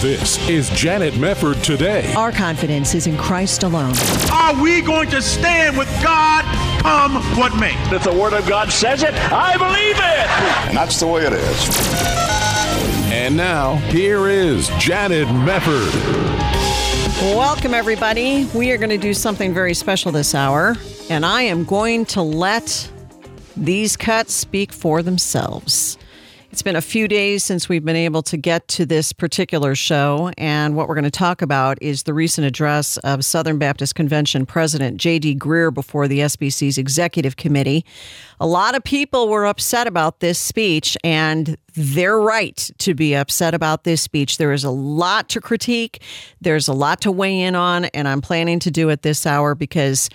This is Janet Mefford today. Our confidence is in Christ alone. Are we going to stand with God come what may? If the Word of God says it, I believe it. And that's the way it is. And now, here is Janet Mefford. Welcome, everybody. We are going to do something very special this hour, and I am going to let these cuts speak for themselves. It's been a few days since we've been able to get to this particular show, and what we're going to talk about is the recent address of Southern Baptist Convention President J.D. Greear before the SBC's Executive Committee. A lot of people were upset about this speech, and they're right to be upset about this speech. There is a lot to critique, there's a lot to weigh in on, and I'm planning to do it this hour because,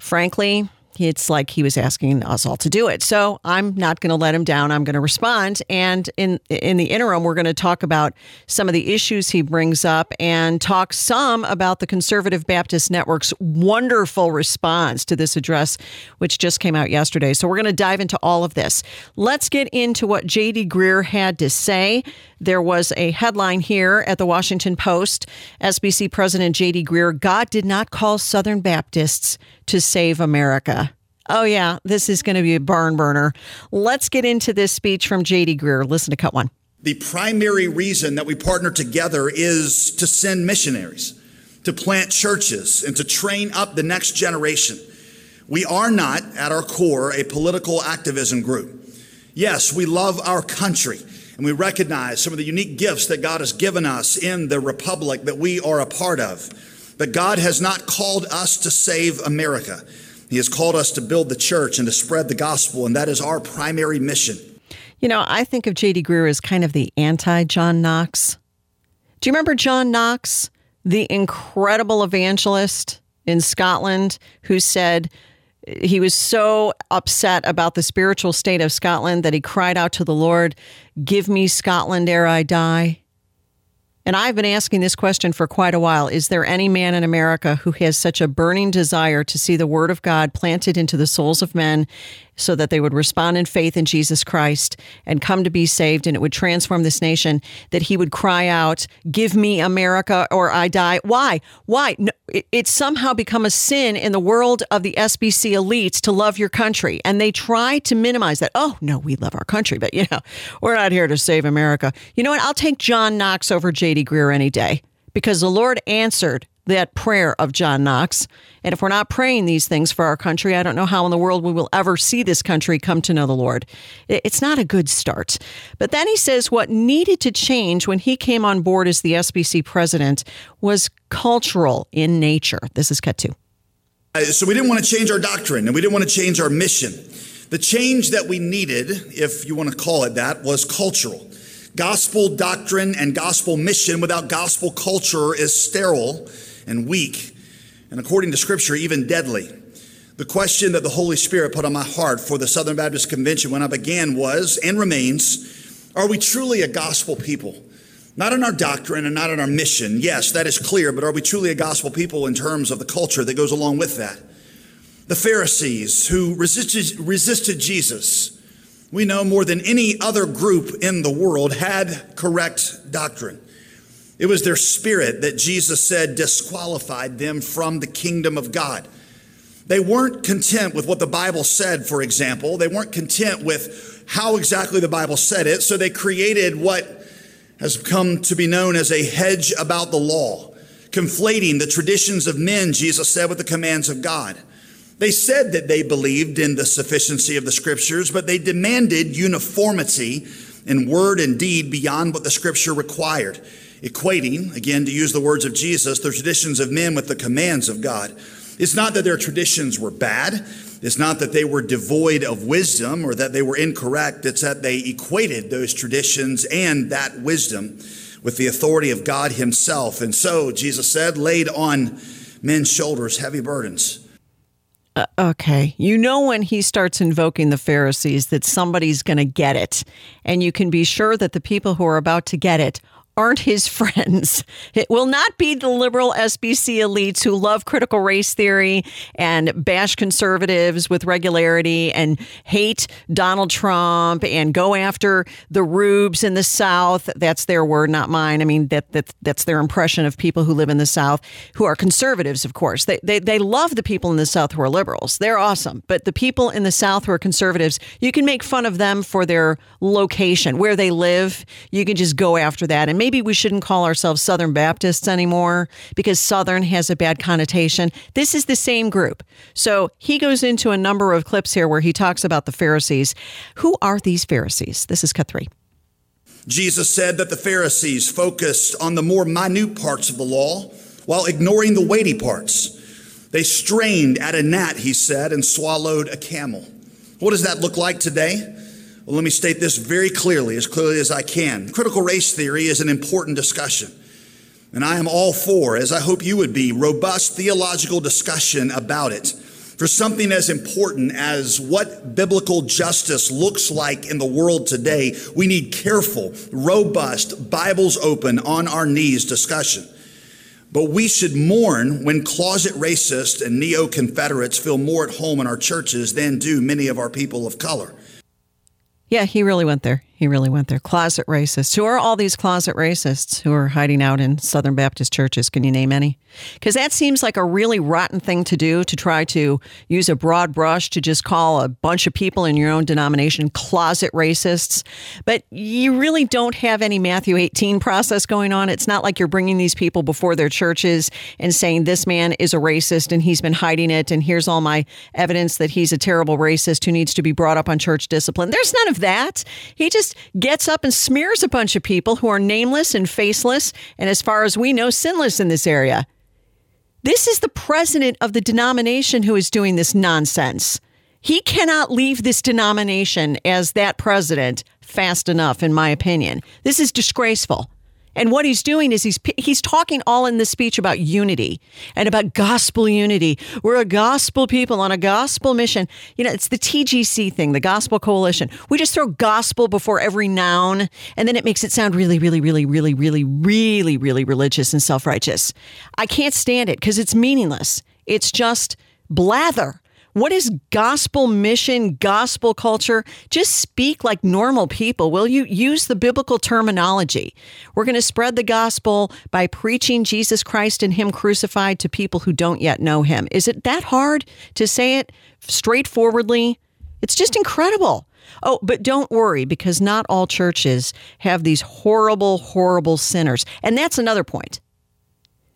frankly, it's like he was asking us all to do it. So I'm not going to let him down. I'm going to respond. And in in the interim, we're going to talk about some of the issues he brings up and talk some about the Conservative Baptist Network's wonderful response to this address, which just came out yesterday. So we're going to dive into all of this. Let's get into what J.D. Greear had to say. There was a headline here at the Washington Post. SBC President J.D. Greear God did not call Southern Baptists to save America. Oh, yeah, this is going to be a barn burner. Let's get into this speech from J.D. Greear. Listen to cut one. The primary reason that we partner together is to send missionaries, to plant churches, and to train up the next generation. We are not, at our core, a political activism group. Yes, we love our country and we recognize some of the unique gifts that God has given us in the republic that we are a part of. But God has not called us to save America. He has called us to build the church and to spread the gospel, and that is our primary mission. You know, I think of J.D. Greear as kind of the anti John Knox. Do you remember John Knox, the incredible evangelist in Scotland who said he was so upset about the spiritual state of Scotland that he cried out to the Lord, Give me Scotland ere I die? And I've been asking this question for quite a while. Is there any man in America who has such a burning desire to see the word of God planted into the souls of men so that they would respond in faith in Jesus Christ and come to be saved and it would transform this nation that he would cry out, "Give me America or I die." Why? Why? No, it, it's somehow become a sin in the world of the SBC elites to love your country and they try to minimize that. Oh, no, we love our country, but you know, we're not here to save America. You know what? I'll take John Knox over JD Greear any day because the Lord answered that prayer of John Knox. And if we're not praying these things for our country, I don't know how in the world we will ever see this country come to know the Lord. It's not a good start. But then he says what needed to change when he came on board as the SBC president was cultural in nature. This is cut two. Uh, so we didn't want to change our doctrine and we didn't want to change our mission. The change that we needed, if you want to call it that, was cultural. Gospel doctrine and gospel mission without gospel culture is sterile and weak, and according to Scripture, even deadly. The question that the Holy Spirit put on my heart for the Southern Baptist Convention when I began was and remains Are we truly a gospel people? Not in our doctrine and not in our mission. Yes, that is clear, but are we truly a gospel people in terms of the culture that goes along with that? The Pharisees who resisted, resisted Jesus, we know more than any other group in the world, had correct doctrine. It was their spirit that Jesus said disqualified them from the kingdom of God. They weren't content with what the Bible said, for example. They weren't content with how exactly the Bible said it, so they created what has come to be known as a hedge about the law, conflating the traditions of men, Jesus said, with the commands of God. They said that they believed in the sufficiency of the scriptures, but they demanded uniformity in word and deed beyond what the scripture required equating, again, to use the words of Jesus, the traditions of men with the commands of God. It's not that their traditions were bad. It's not that they were devoid of wisdom or that they were incorrect. It's that they equated those traditions and that wisdom with the authority of God Himself. And so, Jesus said, laid on men's shoulders heavy burdens. Uh, okay. You know, when he starts invoking the Pharisees, that somebody's going to get it. And you can be sure that the people who are about to get it aren't his friends. It will not be the liberal SBC elites who love critical race theory and bash conservatives with regularity and hate Donald Trump and go after the rubes in the South. That's their word, not mine. I mean, that, that that's their impression of people who live in the South who are conservatives, of course. They, they, they love the people in the South who are liberals. They're awesome. But the people in the South who are conservatives, you can make fun of them for their location, where they live. You can just go after that. And maybe we shouldn't call ourselves Southern Baptists anymore because Southern has a bad connotation. This is the same group. So he goes into a number of clips here where he talks about the Pharisees. Who are these Pharisees? This is cut three. Jesus said that the Pharisees focused on the more minute parts of the law while ignoring the weighty parts. They strained at a gnat, he said, and swallowed a camel. What does that look like today? Well, let me state this very clearly, as clearly as I can. Critical race theory is an important discussion. And I am all for, as I hope you would be, robust theological discussion about it. For something as important as what biblical justice looks like in the world today, we need careful, robust, Bibles open, on our knees discussion. But we should mourn when closet racists and neo Confederates feel more at home in our churches than do many of our people of color. Yeah, he really went there. He really went there. Closet racists. Who are all these closet racists who are hiding out in Southern Baptist churches? Can you name any? Because that seems like a really rotten thing to do to try to use a broad brush to just call a bunch of people in your own denomination closet racists. But you really don't have any Matthew 18 process going on. It's not like you're bringing these people before their churches and saying this man is a racist and he's been hiding it. And here's all my evidence that he's a terrible racist who needs to be brought up on church discipline. There's none of that. He just gets up and smears a bunch of people who are nameless and faceless, and as far as we know, sinless in this area. This is the president of the denomination who is doing this nonsense. He cannot leave this denomination as that president fast enough, in my opinion. This is disgraceful. And what he's doing is he's he's talking all in this speech about unity and about gospel unity. We're a gospel people on a gospel mission. You know, it's the TGC thing, the Gospel Coalition. We just throw gospel before every noun, and then it makes it sound really, really, really, really, really, really, really religious and self righteous. I can't stand it because it's meaningless. It's just blather. What is gospel mission, gospel culture? Just speak like normal people, will you? Use the biblical terminology. We're going to spread the gospel by preaching Jesus Christ and Him crucified to people who don't yet know Him. Is it that hard to say it straightforwardly? It's just incredible. Oh, but don't worry because not all churches have these horrible, horrible sinners. And that's another point.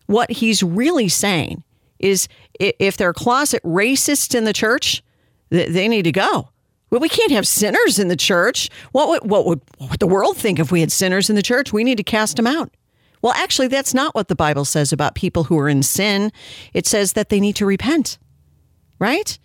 What he's really saying is if they're closet racists in the church, they need to go. Well, we can't have sinners in the church. What would, what would what would the world think if we had sinners in the church? We need to cast them out. Well, actually, that's not what the Bible says about people who are in sin. It says that they need to repent, right?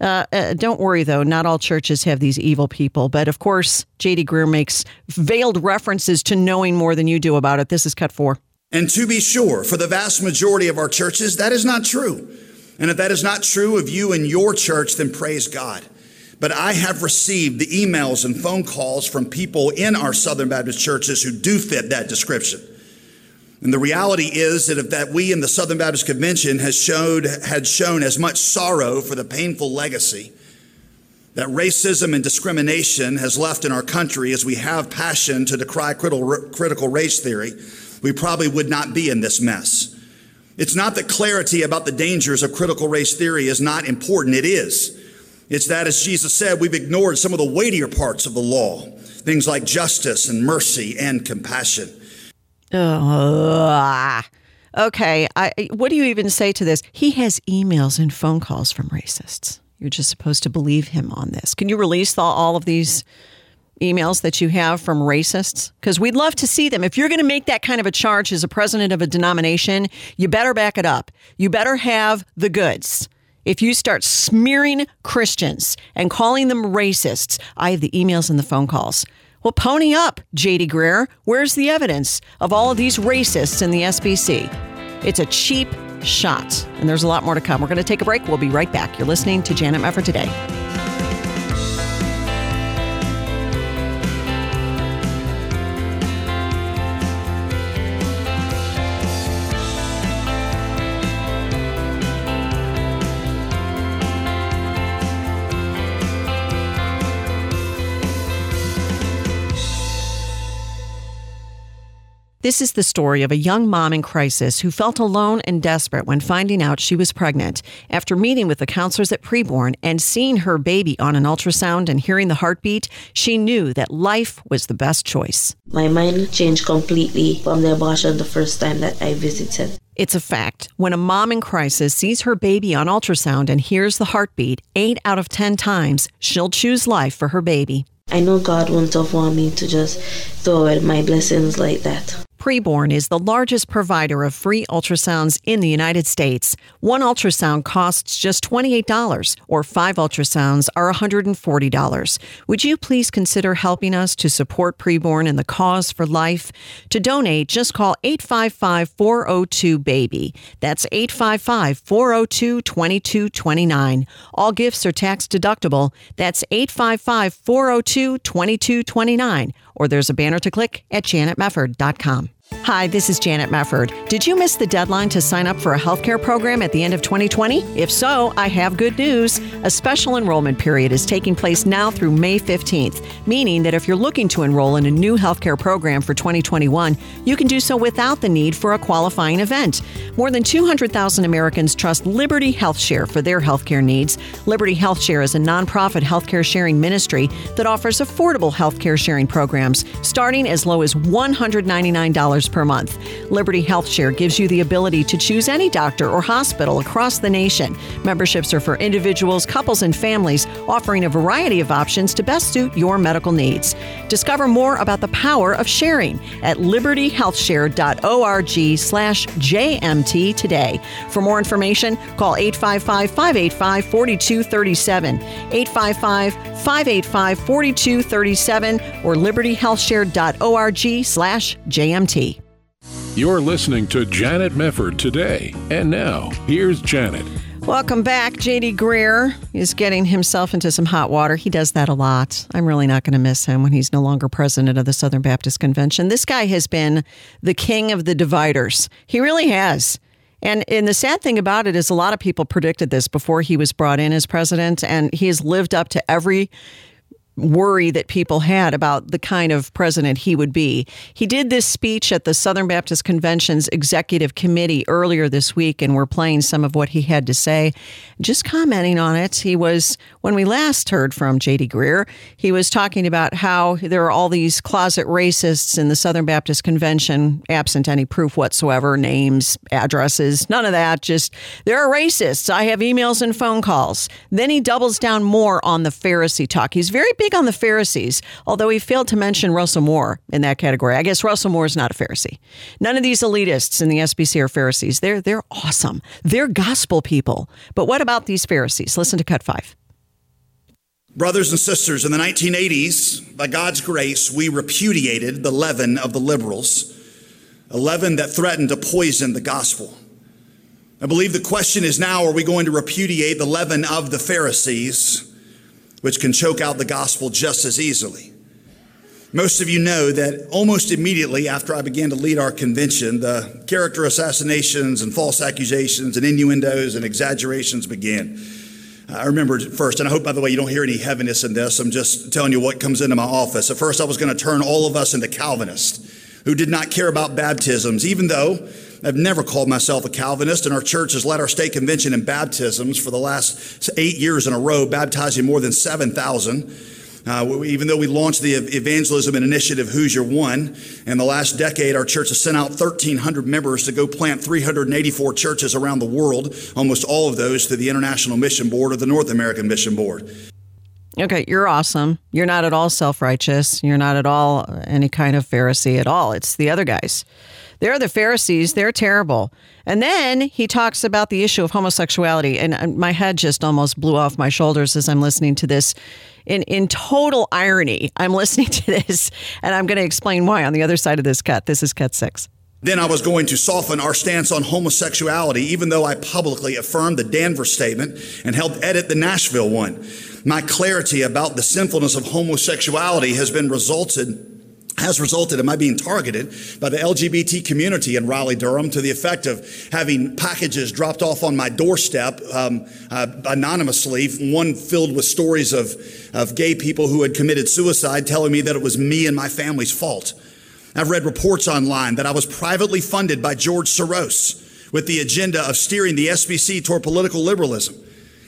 Uh, uh, don't worry, though. Not all churches have these evil people. But of course, J.D. Greear makes veiled references to knowing more than you do about it. This is cut four. And to be sure, for the vast majority of our churches, that is not true. And if that is not true of you and your church, then praise God. But I have received the emails and phone calls from people in our Southern Baptist churches who do fit that description. And the reality is that if that we in the Southern Baptist Convention has showed, had shown as much sorrow for the painful legacy that racism and discrimination has left in our country as we have passion to decry critical race theory, we probably would not be in this mess. It's not that clarity about the dangers of critical race theory is not important. It is. It's that, as Jesus said, we've ignored some of the weightier parts of the law, things like justice and mercy and compassion. Uh, okay. I, what do you even say to this? He has emails and phone calls from racists. You're just supposed to believe him on this. Can you release all of these emails that you have from racists? Because we'd love to see them. If you're going to make that kind of a charge as a president of a denomination, you better back it up. You better have the goods. If you start smearing Christians and calling them racists, I have the emails and the phone calls. Well, pony up, J.D. Greear. Where's the evidence of all of these racists in the SBC? It's a cheap shot. And there's a lot more to come. We're going to take a break. We'll be right back. You're listening to Janet Mefford today. This is the story of a young mom in crisis who felt alone and desperate when finding out she was pregnant. After meeting with the counselors at preborn and seeing her baby on an ultrasound and hearing the heartbeat, she knew that life was the best choice. My mind changed completely from the abortion the first time that I visited. It's a fact. When a mom in crisis sees her baby on ultrasound and hears the heartbeat, eight out of 10 times, she'll choose life for her baby. I know God wouldn't have wanted me to just throw away my blessings like that. Preborn is the largest provider of free ultrasounds in the United States. One ultrasound costs just $28, or five ultrasounds are $140. Would you please consider helping us to support Preborn and the cause for life? To donate, just call 855 402 BABY. That's 855 402 2229. All gifts are tax deductible. That's 855 402 2229 or there's a banner to click at janetmefford.com. Hi, this is Janet Mefford. Did you miss the deadline to sign up for a healthcare program at the end of 2020? If so, I have good news. A special enrollment period is taking place now through May 15th, meaning that if you're looking to enroll in a new healthcare program for 2021, you can do so without the need for a qualifying event. More than 200,000 Americans trust Liberty HealthShare for their healthcare needs. Liberty HealthShare is a nonprofit healthcare sharing ministry that offers affordable healthcare sharing programs starting as low as $199 per month. Liberty Health Share gives you the ability to choose any doctor or hospital across the nation. Memberships are for individuals, couples, and families, offering a variety of options to best suit your medical needs. Discover more about the power of sharing at libertyhealthshare.org slash JMT today. For more information, call 855-585-4237, 855-585-4237, or libertyhealthshare.org slash JMT. You're listening to Janet Mefford today. And now, here's Janet. Welcome back. JD Greear is getting himself into some hot water. He does that a lot. I'm really not going to miss him when he's no longer president of the Southern Baptist Convention. This guy has been the king of the dividers. He really has. And, and the sad thing about it is a lot of people predicted this before he was brought in as president, and he has lived up to every worry that people had about the kind of president he would be. He did this speech at the Southern Baptist Convention's executive committee earlier this week, and we're playing some of what he had to say. Just commenting on it, he was, when we last heard from J.D. Greear, he was talking about how there are all these closet racists in the Southern Baptist Convention, absent any proof whatsoever, names, addresses, none of that. Just, there are racists. I have emails and phone calls. Then he doubles down more on the Pharisee talk. He's very big on the Pharisees, although he failed to mention Russell Moore in that category. I guess Russell Moore is not a Pharisee. None of these elitists in the SBC are Pharisees. They're they're awesome. They're gospel people. But what about these Pharisees? Listen to cut five. Brothers and sisters, in the 1980s, by God's grace, we repudiated the leaven of the liberals, a leaven that threatened to poison the gospel. I believe the question is now are we going to repudiate the leaven of the Pharisees? Which can choke out the gospel just as easily. Most of you know that almost immediately after I began to lead our convention, the character assassinations and false accusations and innuendos and exaggerations began. I remember first, and I hope, by the way, you don't hear any heaviness in this. I'm just telling you what comes into my office. At first, I was going to turn all of us into Calvinists who did not care about baptisms, even though I've never called myself a Calvinist, and our church has led our state convention in baptisms for the last eight years in a row, baptizing more than 7,000. Uh, even though we launched the evangelism initiative Who's Your One, in the last decade, our church has sent out 1,300 members to go plant 384 churches around the world, almost all of those to the International Mission Board or the North American Mission Board. Okay, you're awesome. You're not at all self righteous. You're not at all any kind of Pharisee at all. It's the other guys. They're the Pharisees. They're terrible. And then he talks about the issue of homosexuality. And my head just almost blew off my shoulders as I'm listening to this. In, in total irony, I'm listening to this and I'm going to explain why on the other side of this cut. This is cut six. Then I was going to soften our stance on homosexuality, even though I publicly affirmed the Danvers statement and helped edit the Nashville one. My clarity about the sinfulness of homosexuality has been resulted has resulted in my being targeted by the LGBT community in Raleigh, Durham, to the effect of having packages dropped off on my doorstep um, uh, anonymously, one filled with stories of, of gay people who had committed suicide, telling me that it was me and my family's fault. I've read reports online that I was privately funded by George Soros with the agenda of steering the SBC toward political liberalism.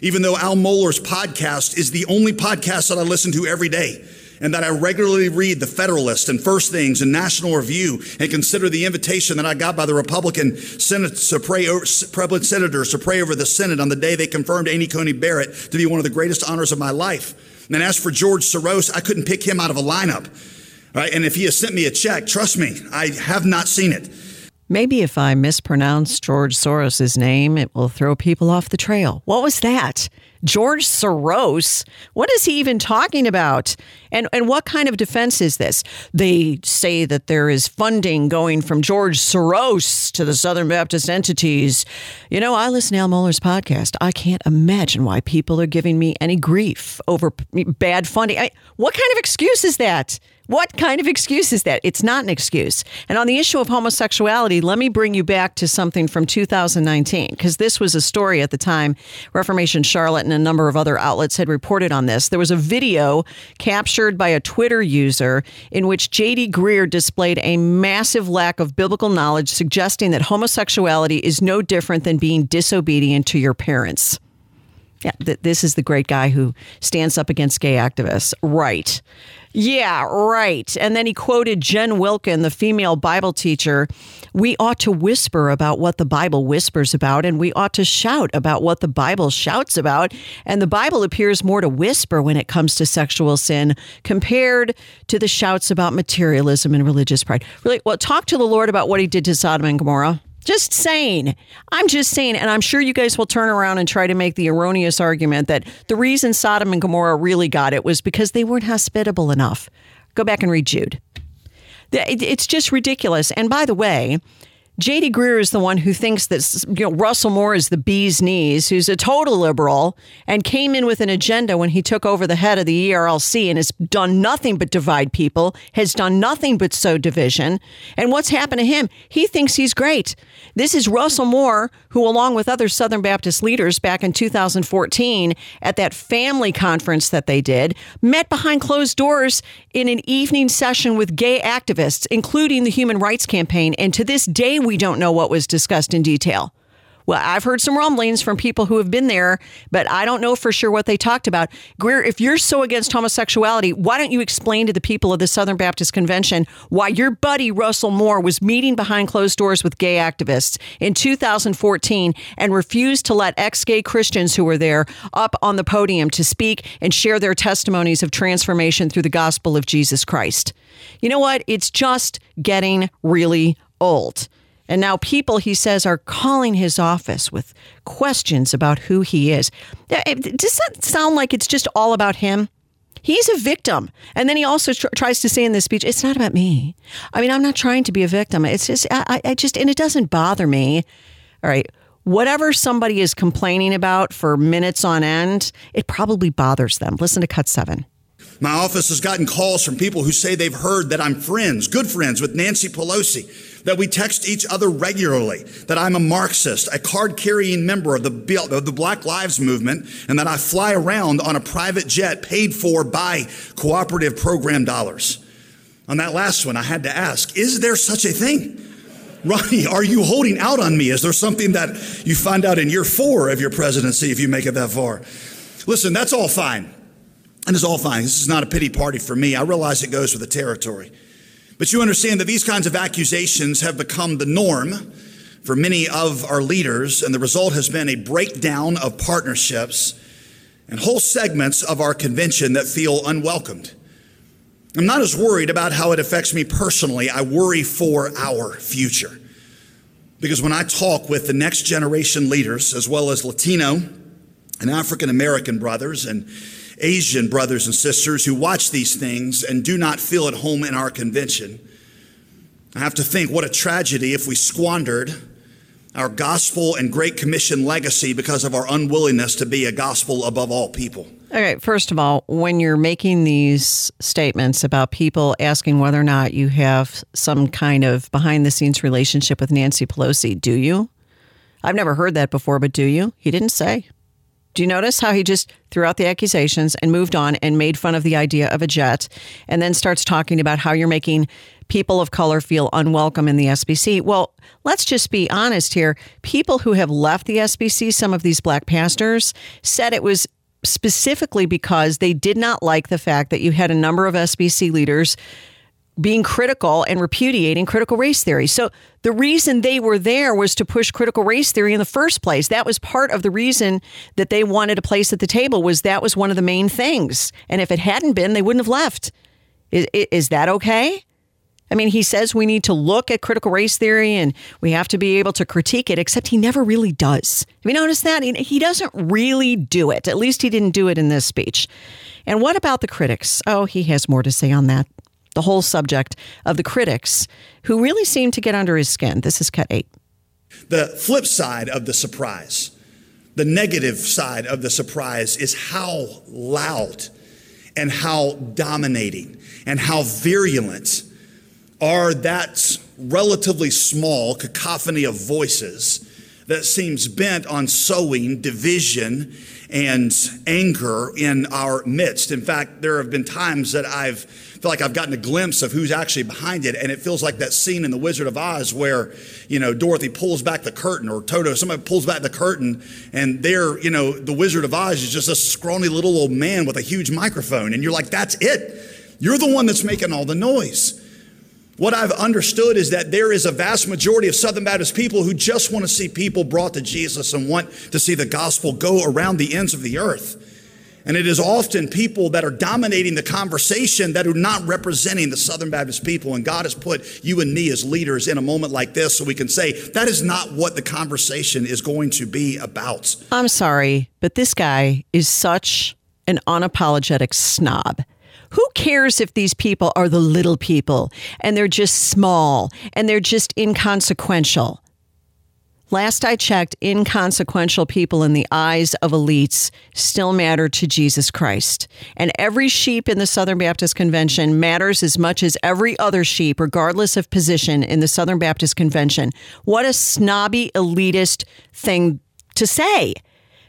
Even though Al Mohler's podcast is the only podcast that I listen to every day, and that I regularly read the Federalist and First Things and National Review and consider the invitation that I got by the Republican Senate to pray over, senators to pray over the Senate on the day they confirmed Amy Coney Barrett to be one of the greatest honors of my life. And as for George Soros, I couldn't pick him out of a lineup. Right? And if he has sent me a check, trust me, I have not seen it. Maybe if I mispronounce George Soros' name, it will throw people off the trail. What was that? George Soros? What is he even talking about? And and what kind of defense is this? They say that there is funding going from George Soros to the Southern Baptist entities. You know, I listen to Al Mohler's podcast. I can't imagine why people are giving me any grief over bad funding. I, what kind of excuse is that? What kind of excuse is that? It's not an excuse. And on the issue of homosexuality, let me bring you back to something from 2019, because this was a story at the time. Reformation Charlotte and a number of other outlets had reported on this. There was a video captured by a Twitter user in which J.D. Greear displayed a massive lack of biblical knowledge, suggesting that homosexuality is no different than being disobedient to your parents. Yeah, th- this is the great guy who stands up against gay activists. Right. Yeah, right. And then he quoted Jen Wilkin, the female Bible teacher. We ought to whisper about what the Bible whispers about, and we ought to shout about what the Bible shouts about. And the Bible appears more to whisper when it comes to sexual sin compared to the shouts about materialism and religious pride. Really, well, talk to the Lord about what he did to Sodom and Gomorrah. Just saying. I'm just saying. And I'm sure you guys will turn around and try to make the erroneous argument that the reason Sodom and Gomorrah really got it was because they weren't hospitable enough. Go back and read Jude. It's just ridiculous. And by the way, J.D. Greear is the one who thinks that you know Russell Moore is the bee's knees, who's a total liberal and came in with an agenda when he took over the head of the ERLC and has done nothing but divide people, has done nothing but sow division. And what's happened to him? He thinks he's great. This is Russell Moore, who, along with other Southern Baptist leaders back in 2014 at that family conference that they did, met behind closed doors in an evening session with gay activists, including the Human Rights Campaign. And to this day, we don't know what was discussed in detail. Well, I've heard some rumblings from people who have been there, but I don't know for sure what they talked about. Greear, if you're so against homosexuality, why don't you explain to the people of the Southern Baptist Convention why your buddy Russell Moore was meeting behind closed doors with gay activists in 2014 and refused to let ex gay Christians who were there up on the podium to speak and share their testimonies of transformation through the gospel of Jesus Christ? You know what? It's just getting really old. And now people, he says, are calling his office with questions about who he is. Does that sound like it's just all about him? He's a victim. And then he also tr- tries to say in this speech, it's not about me. I mean, I'm not trying to be a victim. It's just, I, I just, and it doesn't bother me. All right. Whatever somebody is complaining about for minutes on end, it probably bothers them. Listen to cut seven. My office has gotten calls from people who say they've heard that I'm friends, good friends with Nancy Pelosi, that we text each other regularly, that I'm a Marxist, a card carrying member of the, of the Black Lives Movement, and that I fly around on a private jet paid for by cooperative program dollars. On that last one, I had to ask, is there such a thing? Ronnie, are you holding out on me? Is there something that you find out in year four of your presidency if you make it that far? Listen, that's all fine. And it's all fine. This is not a pity party for me. I realize it goes with the territory. But you understand that these kinds of accusations have become the norm for many of our leaders, and the result has been a breakdown of partnerships and whole segments of our convention that feel unwelcomed. I'm not as worried about how it affects me personally. I worry for our future. Because when I talk with the next generation leaders, as well as Latino and African American brothers and Asian brothers and sisters who watch these things and do not feel at home in our convention, I have to think what a tragedy if we squandered our gospel and Great Commission legacy because of our unwillingness to be a gospel above all people. Okay, first of all, when you're making these statements about people asking whether or not you have some kind of behind the scenes relationship with Nancy Pelosi, do you? I've never heard that before, but do you? He didn't say. Do you notice how he just threw out the accusations and moved on and made fun of the idea of a jet and then starts talking about how you're making people of color feel unwelcome in the SBC? Well, let's just be honest here. People who have left the SBC, some of these black pastors, said it was specifically because they did not like the fact that you had a number of SBC leaders being critical and repudiating critical race theory. So the reason they were there was to push critical race theory in the first place. That was part of the reason that they wanted a place at the table was that was one of the main things. And if it hadn't been, they wouldn't have left. Is, is that okay? I mean, he says we need to look at critical race theory and we have to be able to critique it, except he never really does. Have you noticed that? He doesn't really do it. At least he didn't do it in this speech. And what about the critics? Oh, he has more to say on that the whole subject of the critics who really seem to get under his skin. This is cut eight. The flip side of the surprise, the negative side of the surprise, is how loud and how dominating and how virulent are that relatively small cacophony of voices that seems bent on sowing division and anger in our midst. In fact, there have been times that I've feel like I've gotten a glimpse of who's actually behind it, and it feels like that scene in The Wizard of Oz where you know Dorothy pulls back the curtain, or Toto, somebody pulls back the curtain, and there, you know, the Wizard of Oz is just a scrawny little old man with a huge microphone, and you're like, that's it. You're the one that's making all the noise. What I've understood is that there is a vast majority of Southern Baptist people who just want to see people brought to Jesus and want to see the gospel go around the ends of the earth. And it is often people that are dominating the conversation that are not representing the Southern Baptist people. And God has put you and me as leaders in a moment like this so we can say that is not what the conversation is going to be about. I'm sorry, but this guy is such an unapologetic snob. Who cares if these people are the little people and they're just small and they're just inconsequential? Last I checked, inconsequential people in the eyes of elites still matter to Jesus Christ. And every sheep in the Southern Baptist Convention matters as much as every other sheep, regardless of position in the Southern Baptist Convention. What a snobby, elitist thing to say.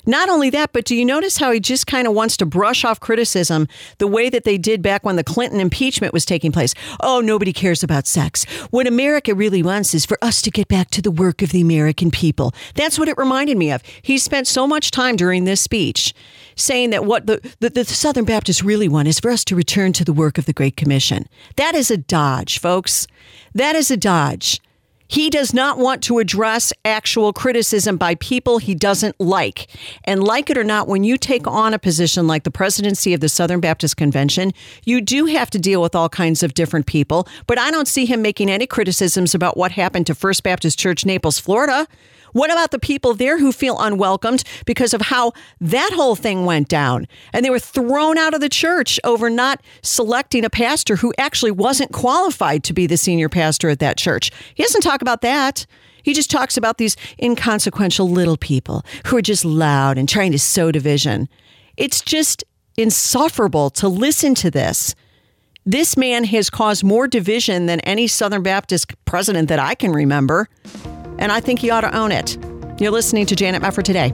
Not only that, but do you notice how he just kind of wants to brush off criticism the way that they did back when the Clinton impeachment was taking place? Oh, nobody cares about sex. What America really wants is for us to get back to the work of the American people. That's what it reminded me of. He spent so much time during this speech saying that what the, the, the Southern Baptists really want is for us to return to the work of the Great Commission. That is a dodge, folks. That is a dodge. He does not want to address actual criticism by people he doesn't like. And like it or not, when you take on a position like the presidency of the Southern Baptist Convention, you do have to deal with all kinds of different people. But I don't see him making any criticisms about what happened to First Baptist Church, Naples, Florida. What about the people there who feel unwelcomed because of how that whole thing went down? And they were thrown out of the church over not selecting a pastor who actually wasn't qualified to be the senior pastor at that church. He doesn't talk about that. He just talks about these inconsequential little people who are just loud and trying to sow division. It's just insufferable to listen to this. This man has caused more division than any Southern Baptist president that I can remember and I think you ought to own it. You're listening to Janet Mefford today.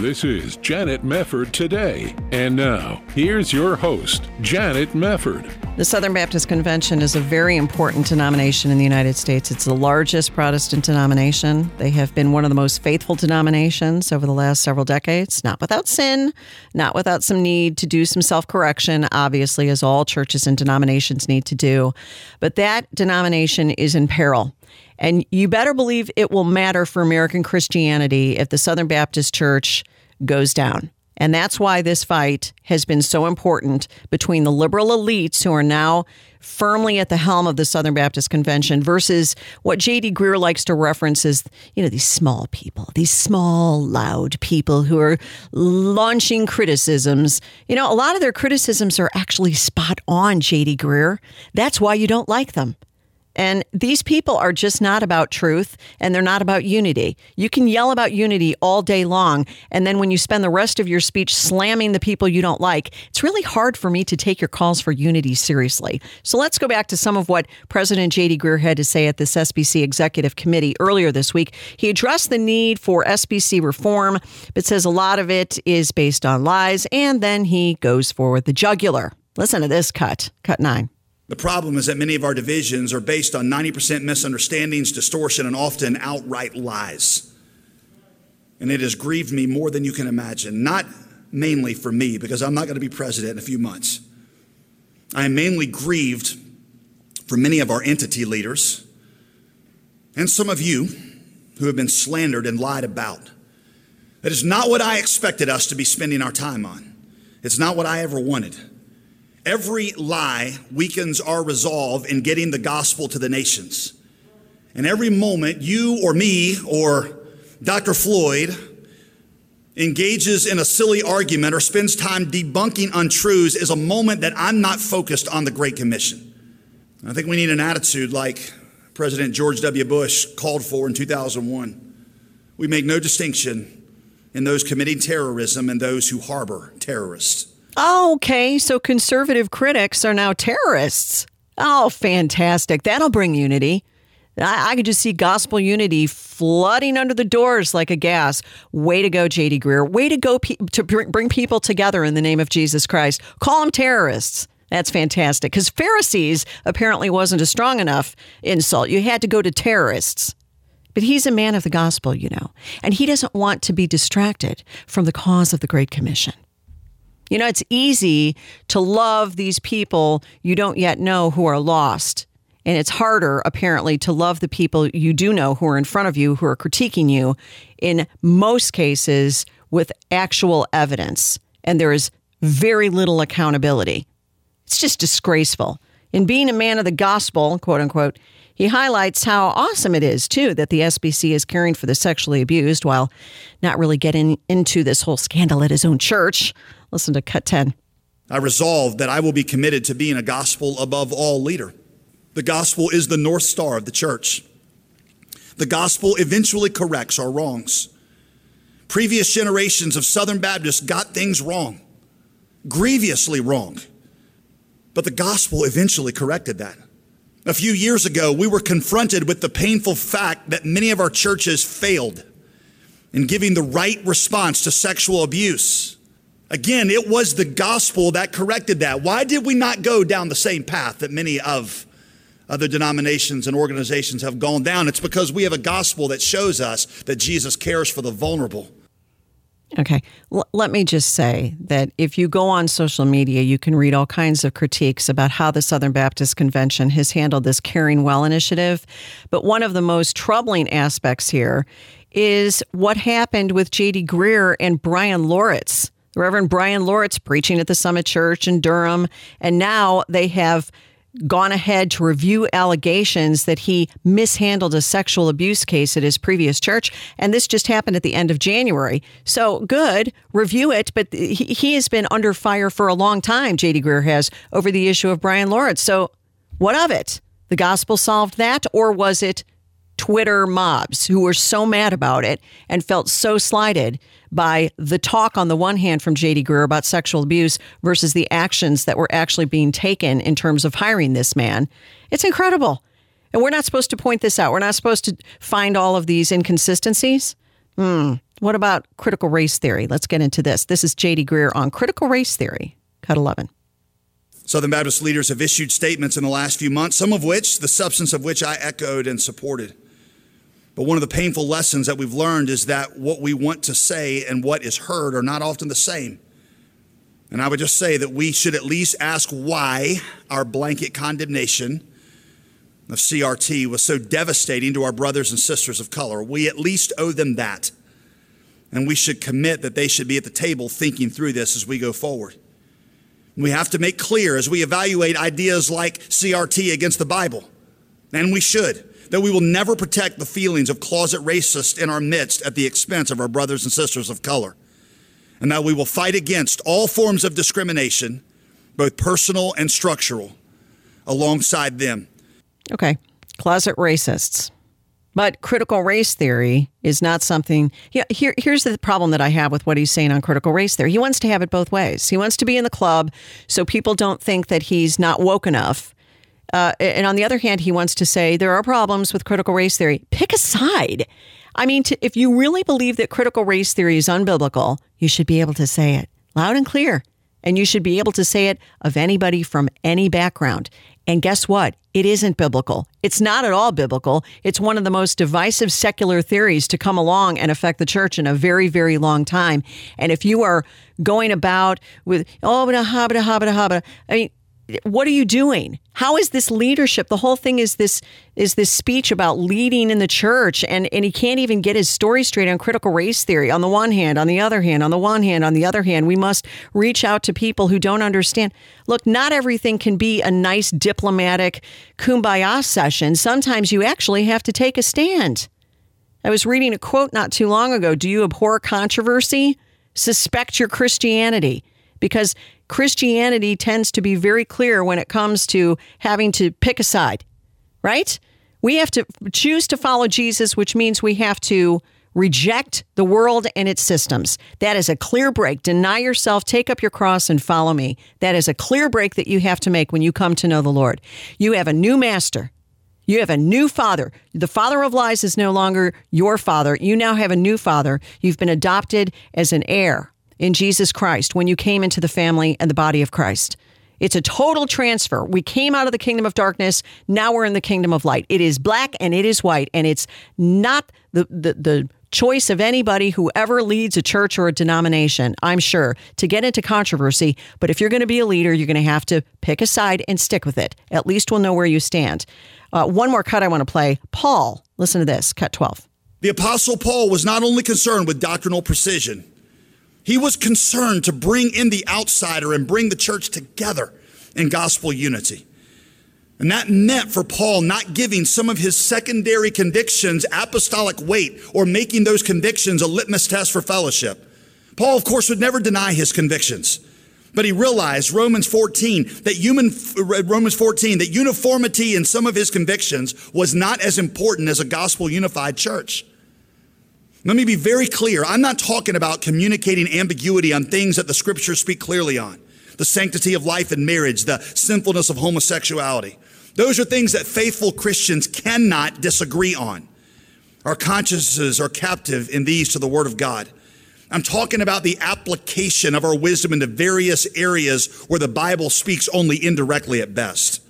This is Janet Mefford today. And now, here's your host, Janet Mefford. The Southern Baptist Convention is a very important denomination in the United States. It's the largest Protestant denomination. They have been one of the most faithful denominations over the last several decades, not without sin, not without some need to do some self correction, obviously, as all churches and denominations need to do. But that denomination is in peril. And you better believe it will matter for American Christianity if the Southern Baptist Church goes down. And that's why this fight has been so important between the liberal elites who are now firmly at the helm of the Southern Baptist Convention versus what J.D. Greear likes to reference as, you know, these small people, these small, loud people who are launching criticisms. You know, a lot of their criticisms are actually spot on, J.D. Greear. That's why you don't like them. And these people are just not about truth and they're not about unity. You can yell about unity all day long. And then when you spend the rest of your speech slamming the people you don't like, it's really hard for me to take your calls for unity seriously. So let's go back to some of what President J.D. Greear had to say at this SBC Executive Committee earlier this week. He addressed the need for SBC reform, but says a lot of it is based on lies. And then he goes for the jugular. Listen to this cut, cut nine. The problem is that many of our divisions are based on 90% misunderstandings, distortion, and often outright lies. And it has grieved me more than you can imagine. Not mainly for me, because I'm not going to be president in a few months. I am mainly grieved for many of our entity leaders and some of you who have been slandered and lied about. That is not what I expected us to be spending our time on. It's not what I ever wanted. Every lie weakens our resolve in getting the gospel to the nations. And every moment you or me or Dr. Floyd engages in a silly argument or spends time debunking untruths is a moment that I'm not focused on the Great Commission. I think we need an attitude like President George W. Bush called for in 2001. We make no distinction in those committing terrorism and those who harbor terrorists. Oh, okay. So conservative critics are now terrorists. Oh, fantastic. That'll bring unity. I, I could just see gospel unity flooding under the doors like a gas. Way to go, J.D. Greear. Way to go pe- to bring, bring people together in the name of Jesus Christ. Call them terrorists. That's fantastic. Because Pharisees apparently wasn't a strong enough insult. You had to go to terrorists. But he's a man of the gospel, you know, and he doesn't want to be distracted from the cause of the Great Commission. You know, it's easy to love these people you don't yet know who are lost. And it's harder, apparently, to love the people you do know who are in front of you, who are critiquing you, in most cases with actual evidence. And there is very little accountability. It's just disgraceful. In being a man of the gospel, quote unquote, he highlights how awesome it is, too, that the SBC is caring for the sexually abused while not really getting into this whole scandal at his own church. Listen to cut 10. I resolve that I will be committed to being a gospel above all leader. The gospel is the North Star of the church. The gospel eventually corrects our wrongs. Previous generations of Southern Baptists got things wrong, grievously wrong. But the gospel eventually corrected that. A few years ago, we were confronted with the painful fact that many of our churches failed in giving the right response to sexual abuse. Again, it was the gospel that corrected that. Why did we not go down the same path that many of other denominations and organizations have gone down? It's because we have a gospel that shows us that Jesus cares for the vulnerable. Okay. L- let me just say that if you go on social media, you can read all kinds of critiques about how the Southern Baptist Convention has handled this Caring Well initiative. But one of the most troubling aspects here is what happened with J.D. Greear and Brian Loritts. The Reverend Brian Loritts preaching at the Summit Church in Durham. And now they have gone ahead to review allegations that he mishandled a sexual abuse case at his previous church. And this just happened at the end of January. So good, review it. But he, has been under fire for a long time, JD Greear has, over the issue of Brian Loritts. So what of it? The gospel solved that, or was it Twitter mobs who were so mad about it and felt so slighted by the talk on the one hand from JD Greear about sexual abuse versus the actions that were actually being taken in terms of hiring this man. It's incredible. And we're not supposed to point this out. We're not supposed to find all of these inconsistencies. Hmm. What about critical race theory? Let's get into this. This is J.D. Greear on critical race theory, cut 11. Southern Baptist leaders have issued statements in the last few months, some of which, the substance of which I echoed and supported. But one of the painful lessons that we've learned is that what we want to say and what is heard are not often the same. And I would just say that we should at least ask why our blanket condemnation of CRT was so devastating to our brothers and sisters of color. We at least owe them that. And we should commit that they should be at the table thinking through this as we go forward. We have to make clear as we evaluate ideas like CRT against the Bible, and we should, that we will never protect the feelings of closet racists in our midst at the expense of our brothers and sisters of color. And that we will fight against all forms of discrimination, both personal and structural, alongside them. Okay, closet racists. But critical race theory is not something. Yeah, here, here's the problem that I have with what he's saying on critical race theory. He wants to have it both ways. He wants to be in the club so people don't think that he's not woke enough. Uh, and on the other hand, he wants to say there are problems with critical race theory. Pick a side. I mean, to, if you really believe that critical race theory is unbiblical, you should be able to say it loud and clear. And you should be able to say it of anybody from any background. And guess what? It isn't biblical. It's not at all biblical. It's one of the most divisive secular theories to come along and affect the church in a very, very long time. And if you are going about with, oh, but habba, habba, habba, I mean, what are you doing? How is this leadership? The whole thing is this is this speech about leading in the church and and he can't even get his story straight on critical race theory. On the one hand, on the other hand, on the one hand, on the other hand, we must reach out to people who don't understand. Look, not everything can be a nice diplomatic kumbaya session. Sometimes you actually have to take a stand. I was reading a quote not too long ago. Do you abhor controversy? Suspect your Christianity because Christianity tends to be very clear when it comes to having to pick a side, right? We have to choose to follow Jesus, which means we have to reject the world and its systems. That is a clear break. Deny yourself, take up your cross, and follow me. That is a clear break that you have to make when you come to know the Lord. You have a new master. You have a new father. The father of lies is no longer your father. You now have a new father. You've been adopted as an heir in Jesus Christ when you came into the family and the body of Christ. It's a total transfer. We came out of the kingdom of darkness. Now we're in the kingdom of light. It is black and it is white. And it's not the, the, the choice of anybody who ever leads a church or a denomination, I'm sure, to get into controversy. But if you're going to be a leader, you're going to have to pick a side and stick with it. At least we'll know where you stand. Uh, one more cut I want to play. Paul, listen to this, cut 12. The Apostle Paul was not only concerned with doctrinal precision, he was concerned to bring in the outsider and bring the church together in gospel unity. And that meant for Paul not giving some of his secondary convictions apostolic weight or making those convictions a litmus test for fellowship. Paul, of course, would never deny his convictions. But he realized Romans 14 that human Romans 14 that uniformity in some of his convictions was not as important as a gospel unified church. Let me be very clear. I'm not talking about communicating ambiguity on things that the scriptures speak clearly on. The sanctity of life and marriage, the sinfulness of homosexuality. Those are things that faithful Christians cannot disagree on. Our consciences are captive in these to the Word of God. I'm talking about the application of our wisdom into various areas where the Bible speaks only indirectly at best.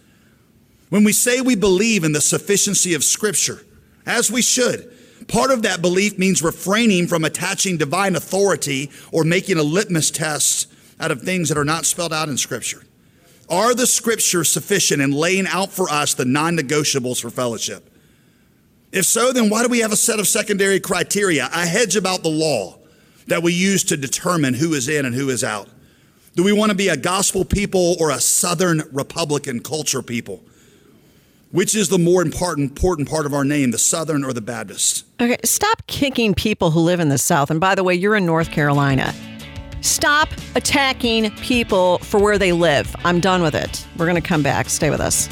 When we say we believe in the sufficiency of Scripture, as we should, Part of that belief means refraining from attaching divine authority or making a litmus test out of things that are not spelled out in Scripture. Are the Scriptures sufficient in laying out for us the non negotiables for fellowship? If so, then why do we have a set of secondary criteria, a hedge about the law that we use to determine who is in and who is out? Do we want to be a gospel people or a Southern Republican culture people? Which is the more important, important part of our name, the Southern or the Baptist? Okay, stop kicking people who live in the South. And by the way, you're in North Carolina. Stop attacking people for where they live. I'm done with it. We're going to come back. Stay with us.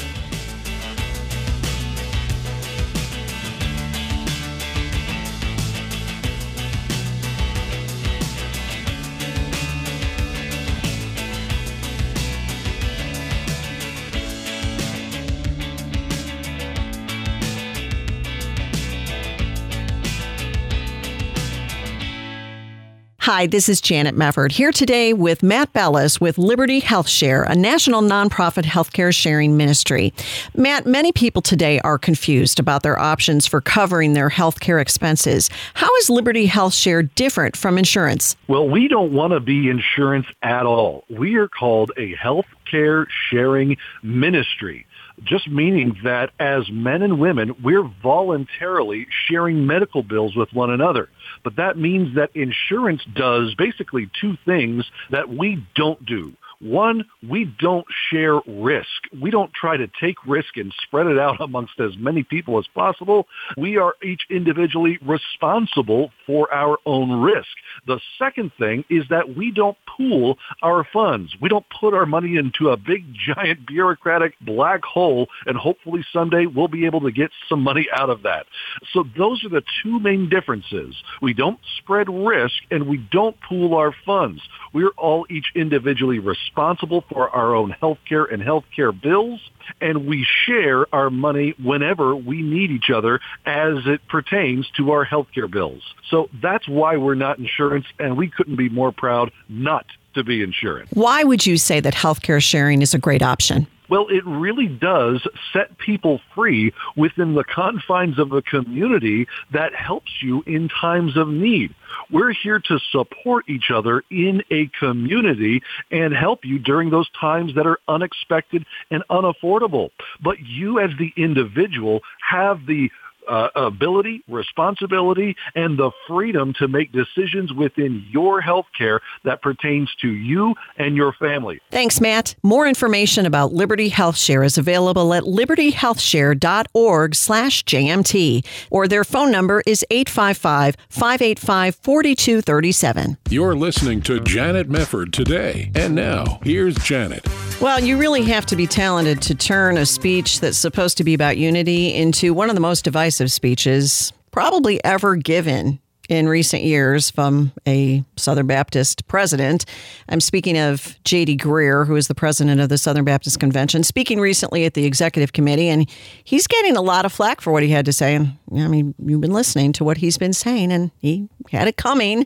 Hi, this is Janet Mefford here today with Matt Bellis with Liberty Health Share, a national nonprofit healthcare sharing ministry. Matt, many people today are confused about their options for covering their healthcare expenses. How is Liberty Health Share different from insurance? Well, we don't want to be insurance at all. We are called a healthcare sharing ministry just meaning that as men and women, we're voluntarily sharing medical bills with one another. But that means that insurance does basically two things that we don't do. One, we don't share risk. We don't try to take risk and spread it out amongst as many people as possible. We are each individually responsible for our own risk. The second thing is that we don't pool our funds. We don't put our money into a big, giant, bureaucratic black hole and hopefully someday we'll be able to get some money out of that. So those are the two main differences. We don't spread risk and we don't pool our funds. We're all each individually responsible for our own health care and health care bills, and we share our money whenever we need each other as it pertains to our health care bills. So that's why we're not insurance, and we couldn't be more proud not to be insurance. Why would you say that healthcare sharing is a great option? Well, it really does set people free within the confines of a community that helps you in times of need. We're here to support each other in a community and help you during those times that are unexpected and unaffordable. But you as the individual have the uh, ability, responsibility, and the freedom to make decisions within your health care that pertains to you and your family. Thanks, Matt. More information about Liberty Health Share is available at libertyhealthshare.org slash JMT, or their phone number is 855-585-4237. You're listening to Janet Mefford today. And now, here's Janet. Well, you really have to be talented to turn a speech that's supposed to be about unity into one of the most divisive speeches probably ever given in recent years from a Southern Baptist president. I'm speaking of J.D. Greear, who is the president of the Southern Baptist Convention, speaking recently at the executive committee, and he's getting a lot of flack for what he had to say. And I mean, you've been listening to what he's been saying, and he had it coming.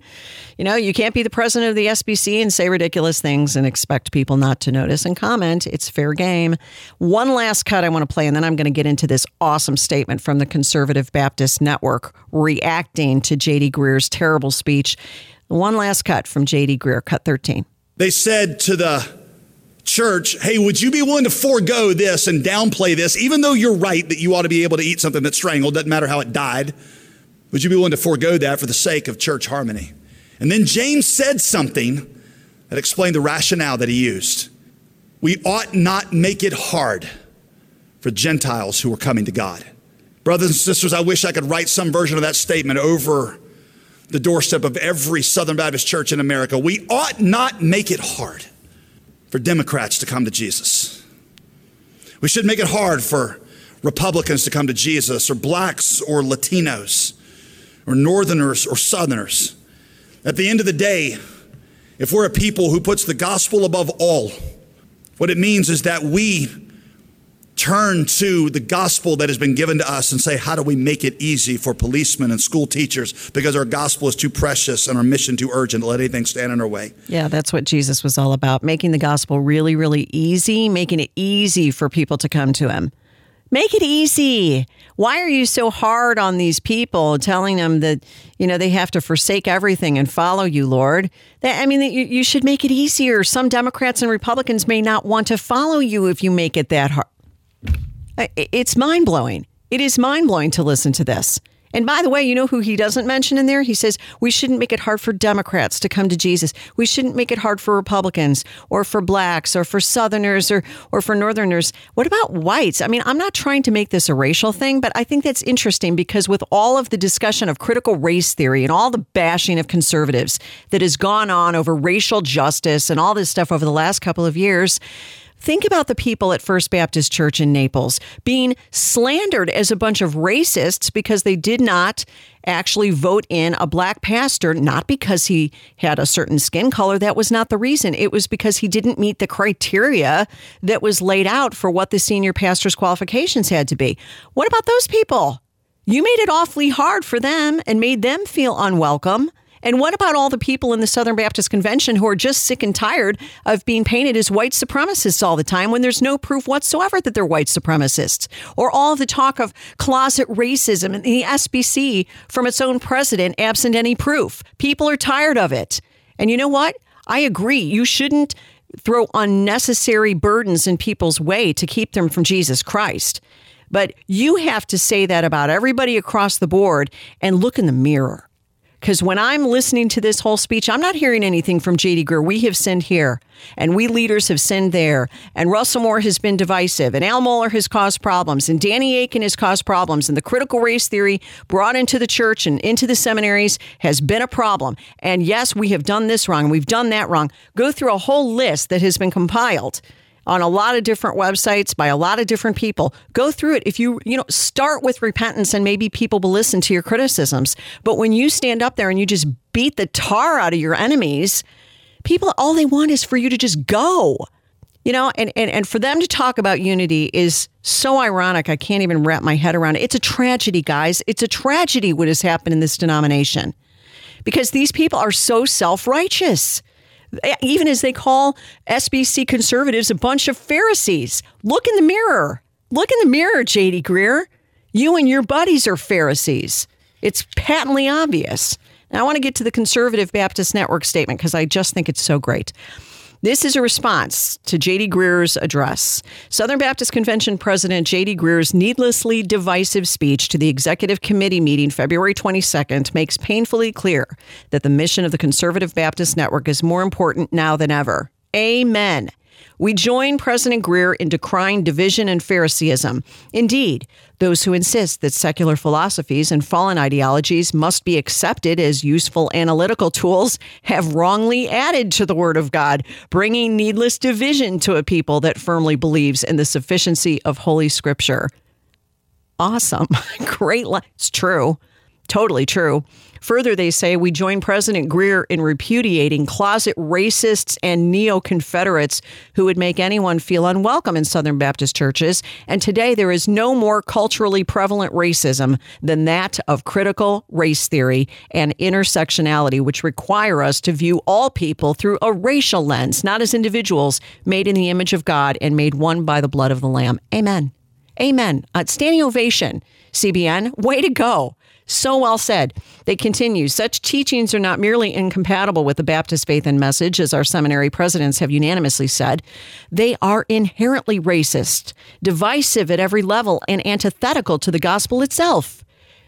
You know, you can't be the president of the SBC and say ridiculous things and expect people not to notice and comment. It's fair game. One last cut I want to play, and then I'm going to get into this awesome statement from the Conservative Baptist Network reacting to J.D. Greear's terrible speech. One last cut from J.D. Greear, cut 13. They said to the church, hey, would you be willing to forego this and downplay this, even though you're right that you ought to be able to eat something that's strangled, doesn't matter how it died? Would you be willing to forego that for the sake of church harmony? And then James said something that explained the rationale that he used. We ought not make it hard for Gentiles who are coming to God. Brothers and sisters, I wish I could write some version of that statement over the doorstep of every Southern Baptist church in America. We ought not make it hard for Democrats to come to Jesus. We should make it hard for Republicans to come to Jesus, or blacks, or Latinos, or Northerners, or Southerners. At the end of the day, if we're a people who puts the gospel above all, what it means is that we turn to the gospel that has been given to us and say, how do we make it easy for policemen and school teachers because our gospel is too precious and our mission too urgent to let anything stand in our way? Yeah, that's what Jesus was all about making the gospel really, really easy, making it easy for people to come to him. Make it easy. Why are you so hard on these people, telling them that you know they have to forsake everything and follow you, Lord? That, I mean, you, you should make it easier. Some Democrats and Republicans may not want to follow you if you make it that hard. It's mind blowing. It is mind blowing to listen to this. And by the way, you know who he doesn't mention in there? He says we shouldn't make it hard for Democrats to come to Jesus. We shouldn't make it hard for Republicans or for blacks or for Southerners or, or for Northerners. What about whites? I mean, I'm not trying to make this a racial thing, but I think that's interesting because with all of the discussion of critical race theory and all the bashing of conservatives that has gone on over racial justice and all this stuff over the last couple of years, Think about the people at First Baptist Church in Naples being slandered as a bunch of racists because they did not actually vote in a black pastor, not because he had a certain skin color. That was not the reason. It was because he didn't meet the criteria that was laid out for what the senior pastor's qualifications had to be. What about those people? You made it awfully hard for them and made them feel unwelcome And what about all the people in the Southern Baptist Convention who are just sick and tired of being painted as white supremacists all the time when there's no proof whatsoever that they're white supremacists? Or all the talk of closet racism in the SBC from its own president absent any proof. People are tired of it. And you know what? I agree. You shouldn't throw unnecessary burdens in people's way to keep them from Jesus Christ. But you have to say that about everybody across the board and look in the mirror. Because when I'm listening to this whole speech, I'm not hearing anything from J.D. Greear. We have sinned here, and we leaders have sinned there. And Russell Moore has been divisive, and Al Mohler has caused problems, and Danny Akin has caused problems, and the critical race theory brought into the church and into the seminaries has been a problem. And yes, we have done this wrong, we've done that wrong. Go through a whole list that has been compiled on a lot of different websites by a lot of different people. Go through it. If you, you know, start with repentance and maybe people will listen to your criticisms. But when you stand up there and you just beat the tar out of your enemies, people, all they want is for you to just go. You know, and, and, and for them to talk about unity is so ironic. I can't even wrap my head around it. It's a tragedy, guys. It's a tragedy what has happened in this denomination because these people are so self righteous even as they call SBC conservatives a bunch of Pharisees. Look in the mirror. Look in the mirror, JD Greear. You and your buddies are Pharisees. It's patently obvious. Now, I want to get to the Conservative Baptist Network statement because I just think it's so great. This is a response to J.D. Greear's address. Southern Baptist Convention President J.D. Greear's needlessly divisive speech to the Executive Committee meeting February 22nd makes painfully clear that the mission of the Conservative Baptist Network is more important now than ever. Amen. We join President Greear in decrying division and Phariseeism. Indeed, those who insist that secular philosophies and fallen ideologies must be accepted as useful analytical tools have wrongly added to the Word of God, bringing needless division to a people that firmly believes in the sufficiency of Holy Scripture. Awesome. Great. It's true. Totally true. Further, they say we join President Greear in repudiating closet racists and neo Confederates who would make anyone feel unwelcome in Southern Baptist churches. And today, there is no more culturally prevalent racism than that of critical race theory and intersectionality, which require us to view all people through a racial lens, not as individuals made in the image of God and made one by the blood of the Lamb. Amen. Amen. Uh, standing ovation, CBN. Way to go. So well said. They continue such teachings are not merely incompatible with the Baptist faith and message, as our seminary presidents have unanimously said, they are inherently racist, divisive at every level, and antithetical to the gospel itself.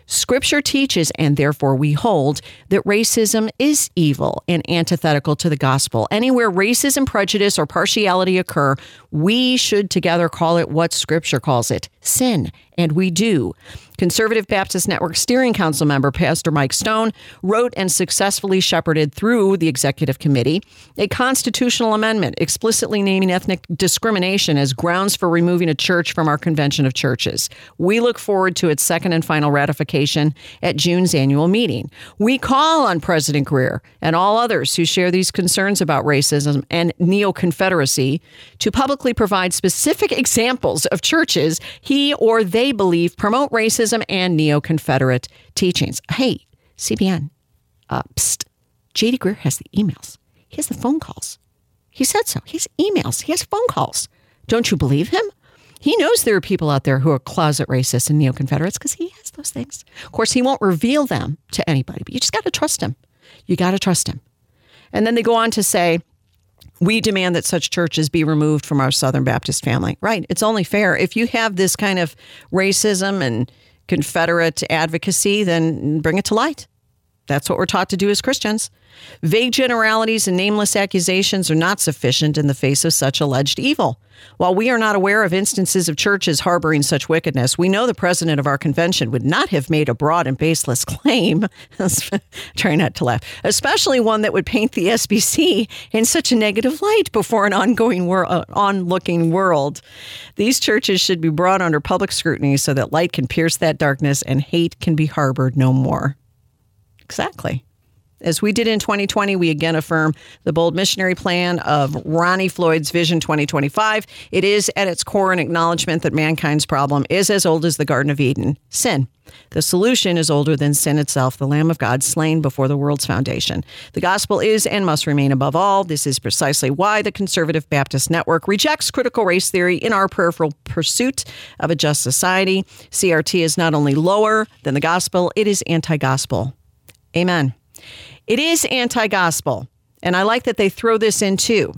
Scripture teaches, and therefore we hold, that racism is evil and antithetical to the gospel. Anywhere racism, prejudice, or partiality occur, we should together call it what Scripture calls it sin, and we do. Conservative Baptist Network Steering Council member Pastor Mike Stone wrote and successfully shepherded through the executive committee a constitutional amendment explicitly naming ethnic discrimination as grounds for removing a church from our convention of churches. We look forward to its second and final ratification at June's annual meeting. We call on President Greear and all others who share these concerns about racism and neo Confederacy to publicly provide specific examples of churches he or they believe promote racism and neo Confederate teachings. Hey, CBN, uh, psst, J.D. Greear has the emails, he has the phone calls. He said so. He has emails, he has phone calls. Don't you believe him? He knows there are people out there who are closet racists and neo Confederates because he has those things. Of course, he won't reveal them to anybody, but you just got to trust him. You got to trust him. And then they go on to say, we demand that such churches be removed from our Southern Baptist family. Right. It's only fair. If you have this kind of racism and Confederate advocacy, then bring it to light. That's what we're taught to do as Christians. Vague generalities and nameless accusations are not sufficient in the face of such alleged evil. While we are not aware of instances of churches harboring such wickedness, we know the president of our convention would not have made a broad and baseless claim. Try not to laugh, especially one that would paint the SBC in such a negative light before an ongoing wor- uh, onlooking world. These churches should be brought under public scrutiny so that light can pierce that darkness and hate can be harbored no more. Exactly. As we did in 2020, we again affirm the bold missionary plan of Ronnie Floyd's Vision 2025. It is at its core an acknowledgement that mankind's problem is as old as the Garden of Eden sin. The solution is older than sin itself, the Lamb of God slain before the world's foundation. The gospel is and must remain above all. This is precisely why the Conservative Baptist Network rejects critical race theory in our peripheral pursuit of a just society. CRT is not only lower than the gospel, it is anti gospel. Amen. It is anti gospel. And I like that they throw this in too.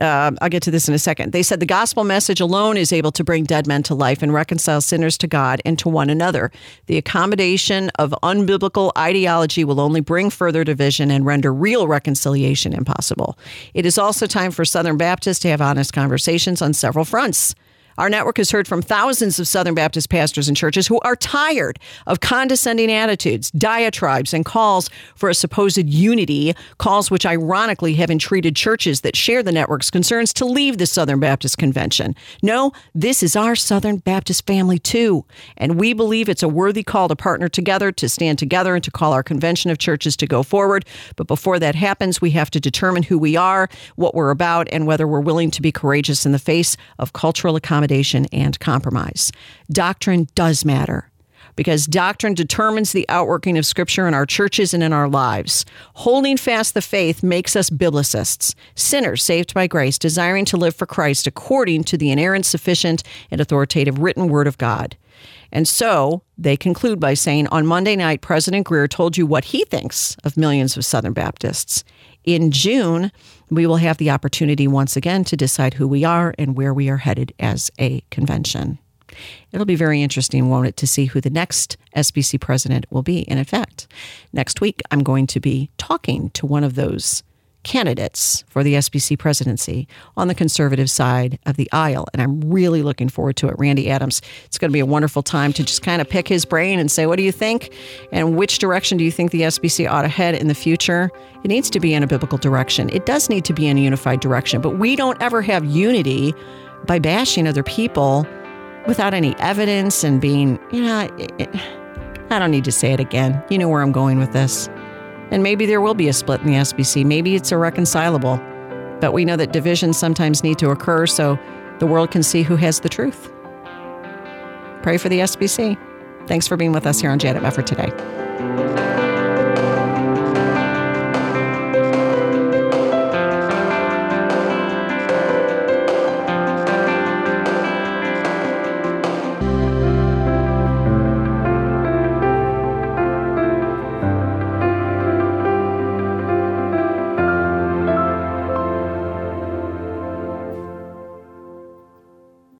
Uh, I'll get to this in a second. They said the gospel message alone is able to bring dead men to life and reconcile sinners to God and to one another. The accommodation of unbiblical ideology will only bring further division and render real reconciliation impossible. It is also time for Southern Baptists to have honest conversations on several fronts. Our network has heard from thousands of Southern Baptist pastors and churches who are tired of condescending attitudes, diatribes, and calls for a supposed unity, calls which ironically have entreated churches that share the network's concerns to leave the Southern Baptist Convention. No, this is our Southern Baptist family too, and we believe it's a worthy call to partner together, to stand together, and to call our convention of churches to go forward. But before that happens, we have to determine who we are, what we're about, and whether we're willing to be courageous in the face of cultural accommodation and compromise. Doctrine does matter because doctrine determines the outworking of Scripture in our churches and in our lives. Holding fast the faith makes us biblicists, sinners saved by grace, desiring to live for Christ according to the inerrant, sufficient, and authoritative written Word of God. And so they conclude by saying on Monday night, President Greear told you what he thinks of millions of Southern Baptists. In June, we will have the opportunity once again to decide who we are and where we are headed as a convention. It'll be very interesting, won't it, to see who the next SBC president will be. And in fact, next week, I'm going to be talking to one of those candidates for the SBC presidency on the conservative side of the aisle. And I'm really looking forward to it. Randy Adams, it's going to be a wonderful time to just kind of pick his brain and say, what do you think? And which direction do you think the SBC ought to head in the future? It needs to be in a biblical direction. It does need to be in a unified direction, but we don't ever have unity by bashing other people without any evidence and being, you know, it, it, I don't need to say it again. You know where I'm going with this. And maybe there will be a split in the SBC. Maybe it's irreconcilable. But we know that divisions sometimes need to occur so the world can see who has the truth. Pray for the SBC. Thanks for being with us here on Janet Mefford today.